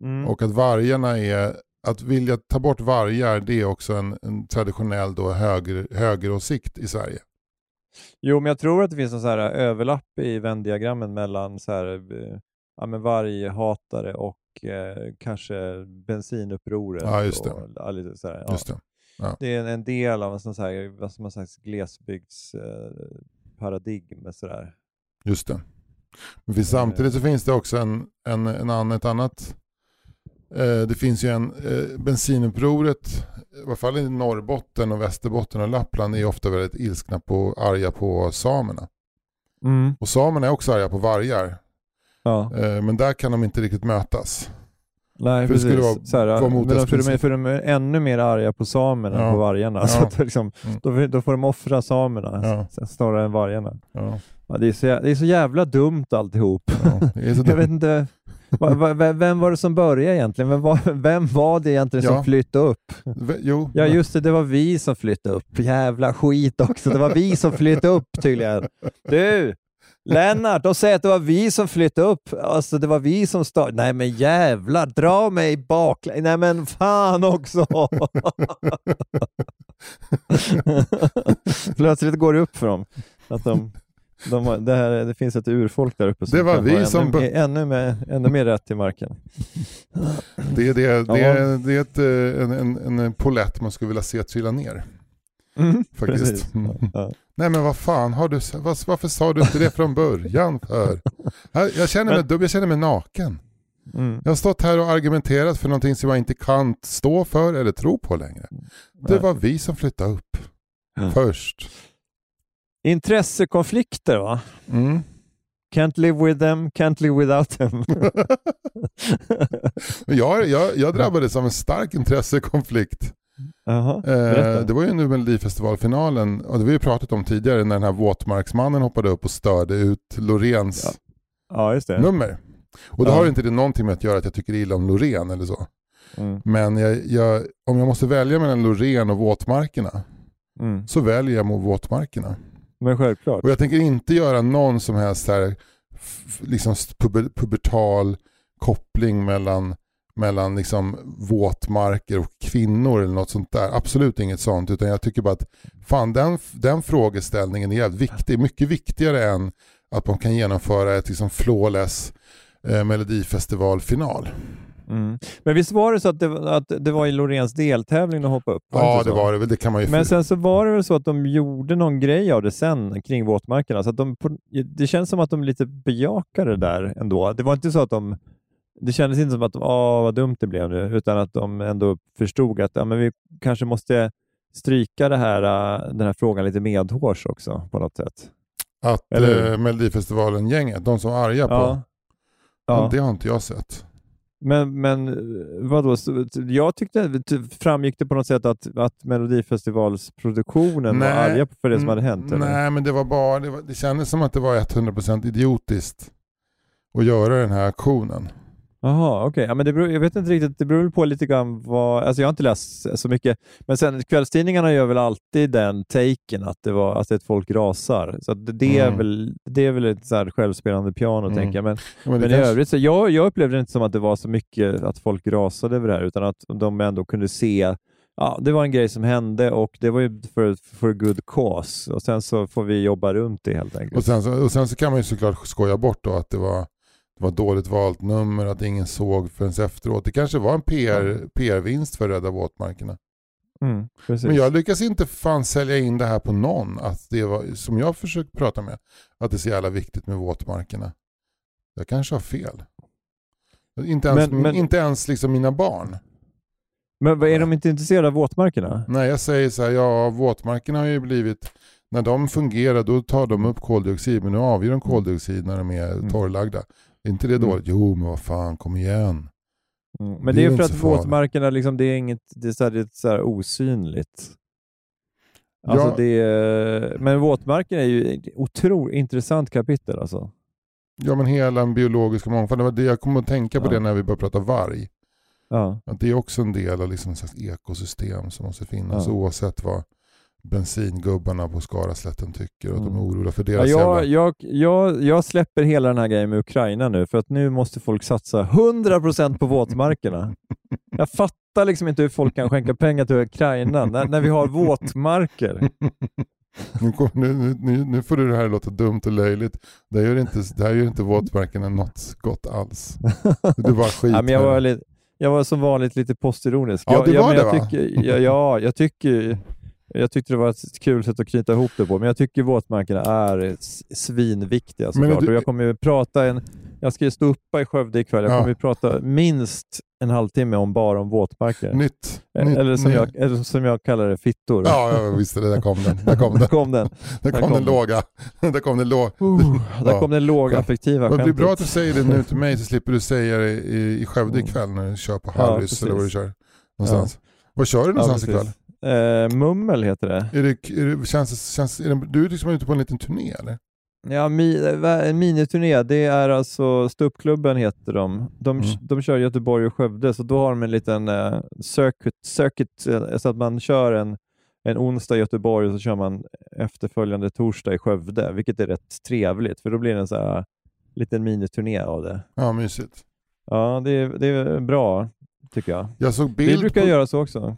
Mm. Och att vargarna är, att vilja ta bort vargar det är också en, en traditionell då höger, högeråsikt i Sverige. Jo, men jag tror att det finns en så här överlapp i vändiagrammen mellan så här, eh, ja, men varghatare och eh, kanske bensinupproret. Ja, just det. Och, ja, lite så här, ja. Just det. Det är en, en del av en sån så här, vad som man säger, glesbygdsparadigm. Eh. Just det. Men samtidigt så finns det också en, en, en annan, ett annat. Eh, det finns ju en eh, bensinupproret, i alla fall i Norrbotten och Västerbotten och Lappland är ofta väldigt ilskna på, arga på samerna. Och samerna är också arga på vargar. Ja. Eh, men där kan de inte riktigt mötas. Nej, För det precis. vara- så här, vara men de, för, de för de är ännu mer arga på samerna än Ja. på vargarna. Ja. Så att, liksom, Mm. då, då får de offra samerna Ja. snarare än vargarna. Ja. Det, är så, det är så jävla dumt alltihop. Ja, det är så Jag vet inte, vem- var det som började egentligen? Vem var, vem var det egentligen Ja. som flyttade upp? Jo, Ja just det, det var vi som flyttade upp. Jävla skit också, det var vi som flyttade upp tydligen. Du! Lennart, de säger att det var vi som flyttade upp. Alltså det var vi som startade. Nej men jävlar, dra mig baklänges. Nej men fan också! Plötsligt går det upp för dem att de, de det, här, det finns ett urfolk där uppe som Det var vi ha som ännu, ännu, mer, ännu mer rätt i marken. det, är- det, är- det, Ja. är- det är ett, eh, en, en, en polett man skulle vilja se trilla ner. Mm, Faktiskt. Mm. Ja. Nej men vad fan, har du, vad, varför sa du inte det från början för? Jag, känner mig Men- jag känner mig naken. Mm. Jag har stått här och argumenterat för någonting som jag inte kan stå för eller tro på längre. Det var vi som flyttade upp Ja. först. Intressekonflikter va? Mm. Can't live with them, can't live without them. Jag, jag, jag drabbades av en stark intressekonflikt. Jaha, Eh, berätta. det var ju nu Melodifestivalfinalen, och det har vi pratat om tidigare, när den här våtmarksmannen hoppade upp och störde ut Loreens Ja, det. nummer. Och då Ja. har inte det någonting med att göra att jag tycker illa om Loreen eller så. Mm. Men jag, jag, om jag måste välja mellan Loreen och våtmarkerna Mm. så väljer jag mot våtmarkerna. Men självklart. Och jag tänker inte göra någon som helst här, liksom puber, pubertal koppling mellan mellan liksom våtmarker och kvinnor eller något sånt där. Absolut inget sånt. Utan jag tycker bara att fan den, den frågeställningen är jävligt viktig. Mycket viktigare än att man kan genomföra ett liksom flawless eh, melodifestivalfinal. Mm. Men visst var det så att det, att det var i Loreens deltävling att hoppa upp? Var Ja det så? var det det kan man ju... Men sen så var det väl så att de gjorde någon grej av det sen kring våtmarkerna. Så att de, på- det känns som att de lite bejakade det där ändå. Det var inte så att de det kändes inte som att åh vad dumt det blev nu, utan att de ändå förstod att ja, men vi kanske måste stryka det här, äh, den här frågan lite medhårs också på något sätt. Att eh, Melodifestivalen-gänget, de som var arga på, Ja. Ja. det har inte jag sett. Men, men eh, vadå, jag tyckte framgick det på något sätt att, att Melodifestivalsproduktionen var arga för det som hade hänt? eller? Nej, men det var bara, det, var, det kändes som att det var 100% idiotiskt att göra den här aktionen. Jaha, okej. Ja, men det beror, jag vet inte riktigt, det beror väl på lite grann vad, alltså jag har inte läst så mycket, men sen kvällstidningarna gör väl alltid den taken att det var att ett folk rasar. Så det, det, är Mm. väl, det är väl ett så här självspelande piano Mm. tänker jag. Men, Ja, men men, det i kanske- övrigt, så jag, jag upplevde det inte som att det var så mycket att folk rasade över det här, utan att de ändå kunde se Ja, det var en grej som hände och det var ju för, för good cause och sen så får vi jobba runt det helt enkelt. Och sen, så, och sen så kan man ju såklart skoja bort då att det var, det var dåligt valt nummer, att ingen såg förrän efteråt. Det kanske var en PR, PR-vinst för Rädda våtmarkerna. Mm. Men jag lyckas inte fan sälja in det här på någon, att det var, som jag försökt prata med, att det är så jävla viktigt med våtmarkerna. Jag kanske har fel. Inte ens, Men- men- inte ens liksom mina barn. Men är de inte intresserade av våtmarkerna? Nej, jag säger så här, ja våtmarkerna har ju blivit, när de fungerar då tar de upp koldioxid, men nu avger de koldioxid när de är Mm. torrlagda. Är inte det Mm. dåligt? Jo, men vad fan, kom igen. Mm. Det Men det är är för att våtmarkerna liksom, det är inget, det är så här, det är så här osynligt. Alltså Ja. det är, men våtmarken är ju ett otroligt intressant kapitel alltså. Ja, men hela den biologiska mångfalden, det det jag kom att tänka på Ja. det när vi började prata varg. Ja. Att det är också en del av liksom slags ekosystem som måste finnas Ja. oavsett vad bensingubbarna på Skaraslätten tycker och att de är Mm. oroliga för Ja, deras jag, jävla... jag, jag, jag släpper hela den här grejen med Ukraina nu för att nu måste folk satsa 100% på våtmarkerna. Jag fattar liksom inte hur folk kan skänka pengar till Ukraina när, när vi har våtmarker. nu, kom, nu, nu, nu, får du det här låta dumt och löjligt. Det här gör inte, det här gör inte våtmarkerna något gott alls. Du bara skit Ja, men jag, var lite, jag var som vanligt lite postironisk. Ja, jag, du ja, var men det, jag va? tycker, ja, ja, jag tycker jag tyckte det var ett kul sätt att knyta ihop det på, men jag tycker våtmarkerna är svinviktiga såklart. du- Och jag kommer ju prata en, jag ska ju stå uppa i Skövde ikväll, jag Ja. kommer ju prata minst en halvtimme om bara om våtmarker. Nytt. Eh, nytt eller, som jag, eller som jag kallar det, fittor. Ja, jag visste det. Där kom den. Där kom Där den. kom den. Där kom den låga. Där kom den låga. Där kom den lågaffektiva Det blir bra att du säger det nu till mig så slipper du säga det i, i Skövde Mm. ikväll när du kör på Ja, Harrys precis. eller vad du kör. Någonstans. Var kör du någonstans ja, ikväll? Eh, mummel heter det. Är det, är det, känns, känns, är det, du är liksom ute på en liten turné eller? Ja, mi, en miniturné, det är alltså Ståuppklubben heter de. De, Mm. de kör Göteborg och Skövde, så då har de en liten eh, circuit, circuit eh, så att man kör en, en onsdag i Göteborg och så kör man efterföljande torsdag i Skövde, vilket är rätt trevligt, för då blir det en så här liten miniturné av det. Ja, mysigt. Ja, det är, det är bra, tycker jag. Jag såg Vi bild brukar på, göra så också.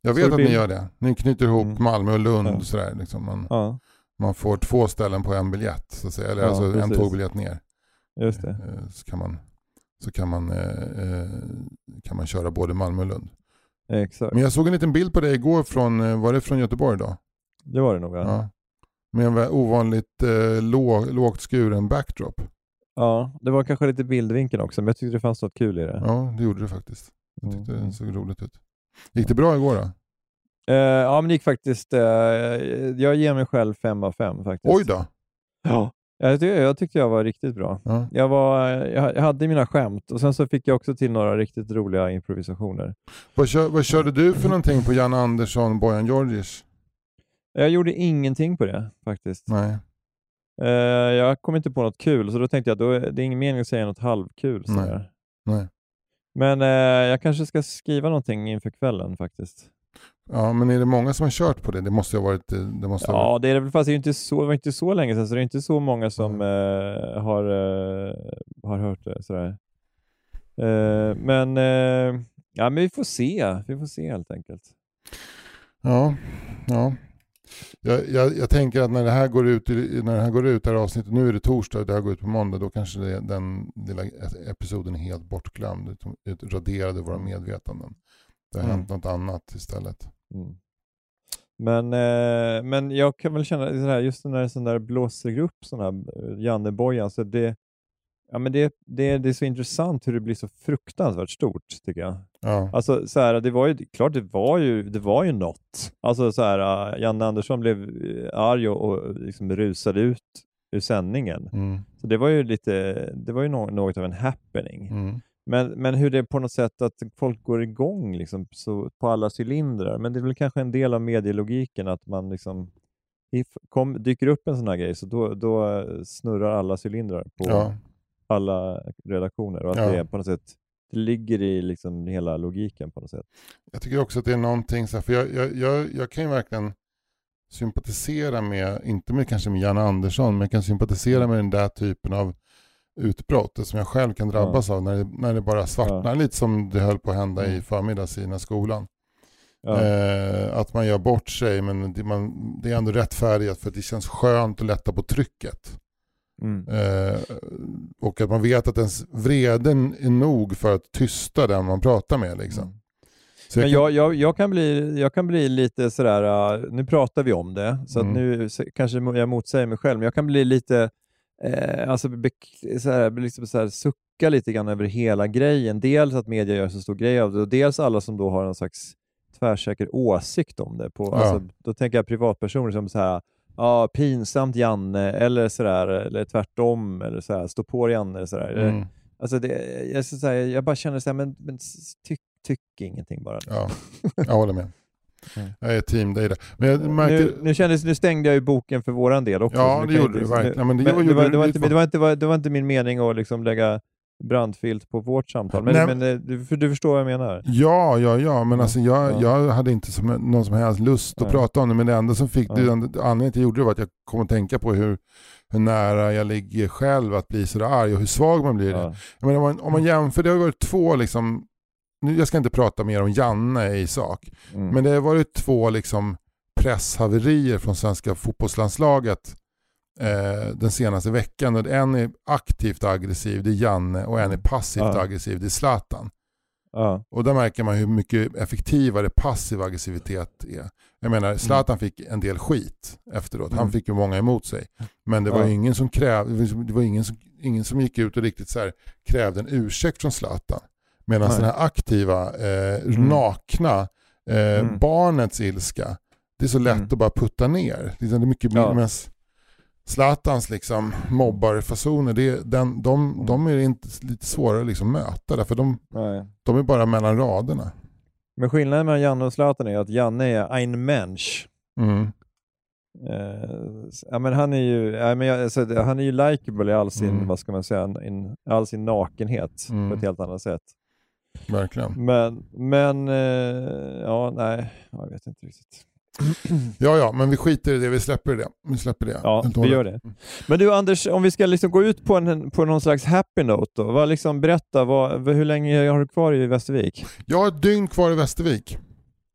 Jag vet att ni gör det. Ni knyter ihop Mm. Malmö och Lund Ja. och sådär. Liksom. Man, Ja, man får två ställen på en biljett, så att säga. eller Ja, alltså en precis. tågbiljett ner. just det. Eh, Så kan man, så kan man, eh, eh, kan man köra både Malmö och Lund. Exakt. Men jag såg en liten bild på dig igår från, eh, var det från Göteborg då? Det var det nog. Ja. Med en ovanligt eh, låg, lågt skuren backdrop. ja, det var kanske lite bildvinkel också, men jag tyckte det fanns något kul i det. Ja, det gjorde det faktiskt. Jag tyckte Mm. det såg roligt ut. Gick det bra igår då? Eh, ja, men det gick faktiskt... eh, jag ger mig själv fem av fem faktiskt. Oj då. Ja. Jag, tyckte, jag tyckte jag var riktigt bra. Ja. Jag, var, jag, jag hade mina skämt och sen så fick jag också till några riktigt roliga improvisationer. Vad, kör, vad körde du för någonting på Jan Andersson, Bojan Georgic? Jag gjorde ingenting på det faktiskt. Nej. Eh, jag kom inte på något kul, så då tänkte jag då är det är ingen mening att säga något halvkul. Nej. sådär. Nej. Men eh, jag kanske ska skriva någonting inför kvällen faktiskt. Ja, men är det många som har kört på det? Det måste ha varit... eh, Det måste ha Ja, varit... det är det väl, fast det, är inte så, det var inte så länge sedan, så det är inte så många som Mm. eh, har, eh, har hört det. Sådär. Eh, men, eh, ja, men vi får se. Vi får se helt enkelt. Ja, ja. Jag, jag, jag tänker att när det här går ut, när det här går ut, det här avsnittet, nu är det torsdag och det här går ut på måndag, då kanske det, den lilla episoden är helt bortglömd. Raderade våra medvetanden. Det har Mm. hänt något annat istället. Mm. Men, eh, men jag kan väl känna så här, just när en sån där blåser upp sån här eh, Jannebojan, så det, ja, men det, det, det är så intressant hur det blir så fruktansvärt stort tycker jag. Ja, Alltså, så här, det var ju, klart det var ju, det var ju något. Alltså, så här, uh, Janne Andersson blev eh, arg och, och liksom rusade ut ur sändningen. mm, Så det var ju lite, det var ju nå- något av en happening. mm, Men, men hur det är på något sätt att folk går igång liksom, så, på alla cylindrar. Men det är väl kanske en del av medielogiken att man liksom if, kom, dyker upp en sån här grej så då, då eh, snurrar alla cylindrar på ja, alla redaktioner och att Ja. det på något sätt det ligger i liksom hela logiken på något sätt. Jag tycker också att det är någonting, så här, för jag, jag, jag, jag kan ju verkligen sympatisera med, inte med kanske med Janne Andersson, men jag kan sympatisera med den där typen av utbrott, som jag själv kan drabbas av när det, när det bara svartnar, lite som det höll på att hända i Mm. förmiddags i den skolan. Ja. Eh, att man gör bort sig, men det, man, det är ändå rättfärdigt för att det känns skönt att lätta på trycket. Mm. Eh, och att man vet att ens vreden är nog för att tysta den man pratar med. Liksom. Mm. Så Men jag, jag, jag, kan bli, jag kan bli lite sådär, uh, nu pratar vi om det, så Mm. nu kanske jag motsäger mig själv, men jag kan bli lite, eh, alltså bek- sådär, liksom sådär, sucka lite grann över hela grejen. Dels att media gör så stor grej av det och dels alla som då har en slags tvärsäker åsikt om det. På, Ja. alltså, då tänker jag privatpersoner som så här, ja, pinsamt Janne, eller sådär, eller tvärtom, eller sådär, stå på Janne, eller sådär. Mm. Alltså det, jag, så säga, jag bara känner så här, men, men tyck, tyck ingenting bara. Ja, jag håller med. Mm. Jag är team dig där. Men jag märker... Nu, nu, kändes, nu stängde jag ju boken för våran del också. Ja, det gjorde du verkligen. det var inte min mening att liksom lägga brandfilt på vårt samtal. Men, Nej. men eh, du, för du förstår vad jag menar? Ja, ja, ja, men Ja, alltså jag, ja. jag hade inte som, någon som helst lust att Nej. prata om det, men det enda som fick, Ja. det, anledningen till att jag gjorde det var att jag kom att tänka på hur, hur nära jag ligger själv att bli sådär arg och hur svag man blir. Ja. Jag menar, om, man, om man jämför, det har varit två liksom, nu, jag ska inte prata mer om Janne i sak, Mm. men det har varit två liksom presshaverier från svenska fotbollslandslaget eh, den senaste veckan. Och en är aktivt aggressiv, det är Janne, och en är passivt Ja. aggressiv, det är Zlatan. ja. Och där märker man hur mycket effektivare passiv aggressivitet är. Jag menar, Zlatan fick en del skit efteråt. Han Mm. fick ju många emot sig. Men det var Ja. ingen som krävde, det var ingen som, ingen som gick ut och riktigt så här krävde en ursäkt från Zlatan. Medan Nej. den här aktiva, eh, Mm. nakna, eh, Mm. barnets ilska, det är så lätt Mm. att bara putta ner. Det är mycket Ja. mer, Zlatans liksom mobbarfasoner, det, den, de, Mm. de är inte lite svårare att liksom möta därför de, Nej. de är bara mellan raderna. Men skillnaden mellan Janne och Zlatan är att Janne är ein Mensch. Mm. Eh, ja, men han är ju, ja, men jag, alltså, det- han är ju likeable i all sin, Mm. vad ska man säga, in, all sin nakenhet Mm. på ett helt annat sätt. Verkligen. Men, men eh, ja, nej, jag vet inte riktigt. Ja, ja, men vi skiter i det. Vi släpper det. Vi släpper det. Ja, vi gör det. Men du Anders, om vi ska liksom gå ut på, en, på någon slags happy note då. Vad liksom, berätta, vad, hur länge har du kvar i Västervik? Jag har ett dygn kvar i Västervik.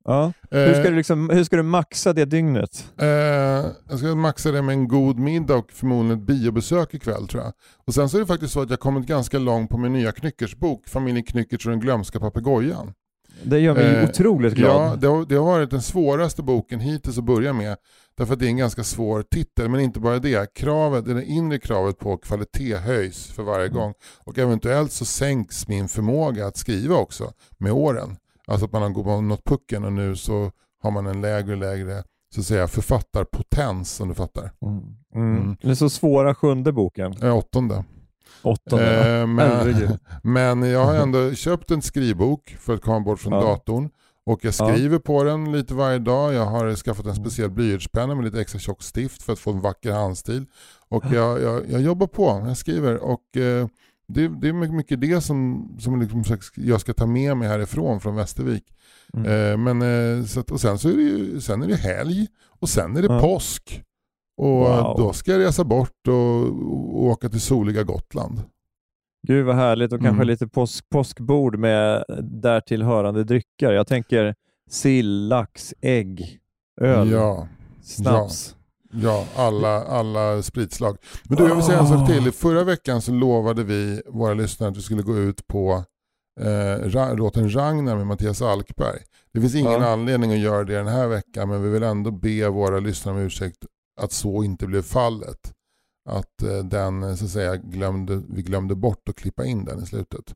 Ja. Eh, Hur, ska du liksom, hur ska du maxa det dygnet? eh, jag ska maxa det med en god middag och förmodligen ett biobesök ikväll tror jag. Och sen så är det faktiskt så att jag kommit ganska långt på min nya Knyckersbok, Familjen Knyckertz och den glömska papegojan. Det gör mig Eh, otroligt glad. Ja, det har, det har varit den svåraste boken hittills att börja med. Därför att det är en ganska svår titel, men inte bara det. Kravet, det inre kravet på kvalitet höjs för varje Mm. gång. Och eventuellt så sänks min förmåga att skriva också med åren. Alltså att man har gått nått pucken och nu så har man en lägre och lägre så att säga, författarpotens som du fattar. Mm. Mm. Mm. Den så svåra sjunde boken. Eh, åttonde. Åttonde. Eh, men, men jag har ändå köpt en skrivbok för att komma bort från Ja. datorn. Och jag Ja. skriver på den lite varje dag. Jag har skaffat en speciell blyertspenna med lite extra tjock stift för att få en vacker handstil. Och jag, jag, jag jobbar på, jag skriver. Och eh, det, det är mycket- mycket det som, som liksom jag ska ta med mig härifrån från Västervik. Mm. Eh, men, eh, så att, och sen, så är det ju, sen är det helg och sen är det Ja. påsk. Och Wow. då ska jag resa bort och, och åka till soliga Gotland. Gud vad härligt och kanske Mm. lite påsk, påskbord med därtill hörande drycker. Jag tänker sill, lax, ägg, öl, Ja, snaps. ja alla, alla spritslag. Men du, jag vill säga en sak till. I förra veckan så lovade vi våra lyssnare att vi skulle gå ut på eh, låten Ragnar med Mattias Alkberg. Det finns ingen Ja. anledning att göra det den här veckan men vi vill ändå be våra lyssnare om ursäkt att så inte blev fallet. Att eh, den så att säga glömde, vi glömde bort att klippa in den i slutet.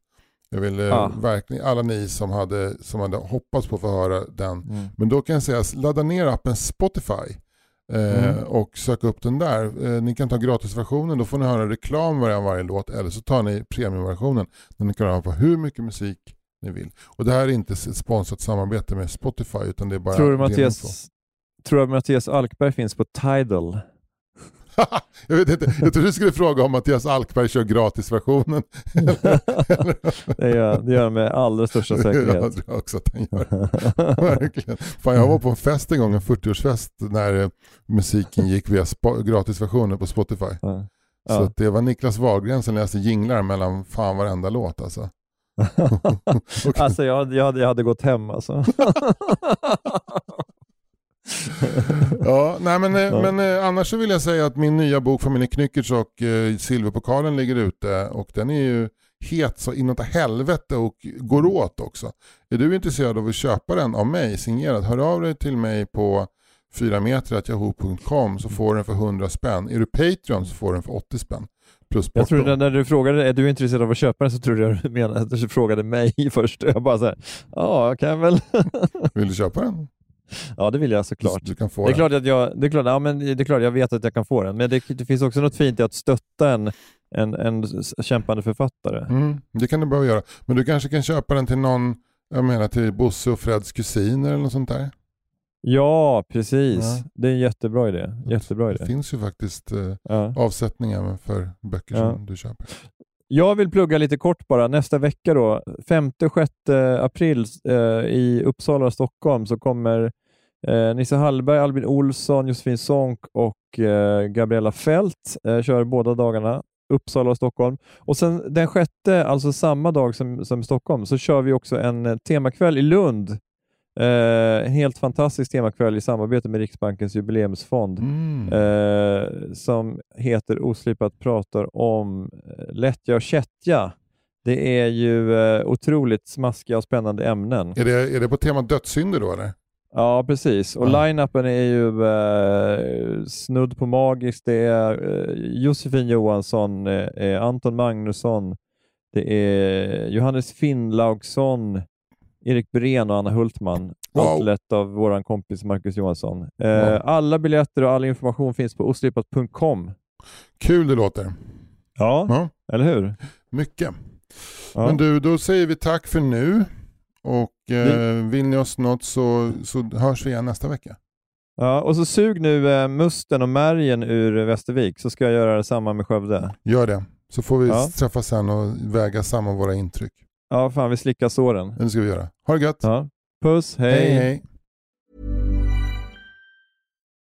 Jag vill eh, Ja. verkligen, alla ni som hade, som hade hoppats på att få höra den Mm. men då kan jag säga, ladda ner appen Spotify eh, Mm. och sök upp den där. Eh, ni kan ta gratisversionen, då får ni höra reklam varje, varje låt eller så tar ni premiumversionen där ni kan höra på hur mycket musik ni vill. Och det här är inte ett sponsrat samarbete med Spotify utan det är bara Tror du. Mattias, tror du att Mattias Alkberg finns på Tidal? jag, vet inte, jag tror du skulle fråga om Mattias Alkberg kör gratisversionen. Det gör, det gör han med allra största jag säkerhet. tror också att han gör. Verkligen. Fan, jag var på en fest en gång, en 40-årsfest när eh, musiken gick via gratisversioner på Spotify. Ja. Så Ja. det var Niklas Wahlgren som läste jinglar mellan fan varenda låt alltså. Alltså jag, hade- jag, hade, jag hade gått hem alltså. Ja, nej men, men eh, annars så vill jag säga att min nya bok Familjen Knyckertz och eh, Silverpokalen ligger ute och den är ju het så inåt helvete och går åt också. Är du intresserad av att köpa den av mig signerad, hör av dig till mig på 4 meter så får du den för 100 spänn. Är du Patreon så får du den för 80 spänn. Plus Jag trodde när du frågade är du intresserad av att köpa den så trodde jag du menade att du frågade mig först. Jag bara så här, ja jag kan väl. Vill du köpa den? Ja det vill jag såklart. Du kan få Det är klart att jag, det är klart, ja, men det är klart jag vet att jag kan få den, men det, det finns också något fint i att stötta en, en, en kämpande författare. Mm, det kan du behöva göra. Men du kanske kan köpa den till någon, jag menar till Bosse och Freds kusiner eller något sånt där. Ja, precis. Ja. Det är en jättebra idé. Jättebra Det idé. finns ju faktiskt eh, Ja. avsättningar för böcker Ja. som du köper. Jag vill plugga lite kort bara. Nästa vecka då, 5-6 april eh, i Uppsala och Stockholm så kommer eh, Nisse Hallberg, Albin Olsson, Josefin Sonck och eh, Gabriella Fält eh, kör båda dagarna. Uppsala och Stockholm. Och sen den sjätte, alltså samma dag som, som Stockholm, så kör vi också en eh, temakväll i Lund. Eh, en helt fantastisk temakväll i samarbete med Riksbankens jubileumsfond Mm. eh, som heter Oslipat pratar om eh, lättja och kättja. Det är ju eh, otroligt smaskiga och spännande ämnen. Är, det, är det på temat dödssynder då eller? Ja, precis. Och Ja. line-upen är ju eh, snudd på magiskt. Det är eh, Josefin Johansson, eh, Anton Magnusson, det är Johannes Finnlaugsson, Erik Byrén och Anna Hultman. Wow. Allt lett av vår kompis Marcus Johansson. Eh, Wow. Alla biljetter och all information finns på oslipat.com. Kul det låter. Ja, Ja, eller hur? mycket. Ja. Men du, då säger vi tack för nu. Och eh, vill ni oss något så, så hörs vi igen nästa vecka. Ja, och så sug nu eh, musten och märgen ur Västervik så ska jag göra detsamma med Skövde. Gör det. Så får vi Ja. träffas sen och väga samman våra intryck. Ja, fan vi slickar såren. Det ska vi göra. Ha det gött. Ja. Puss, hej! hej. hej.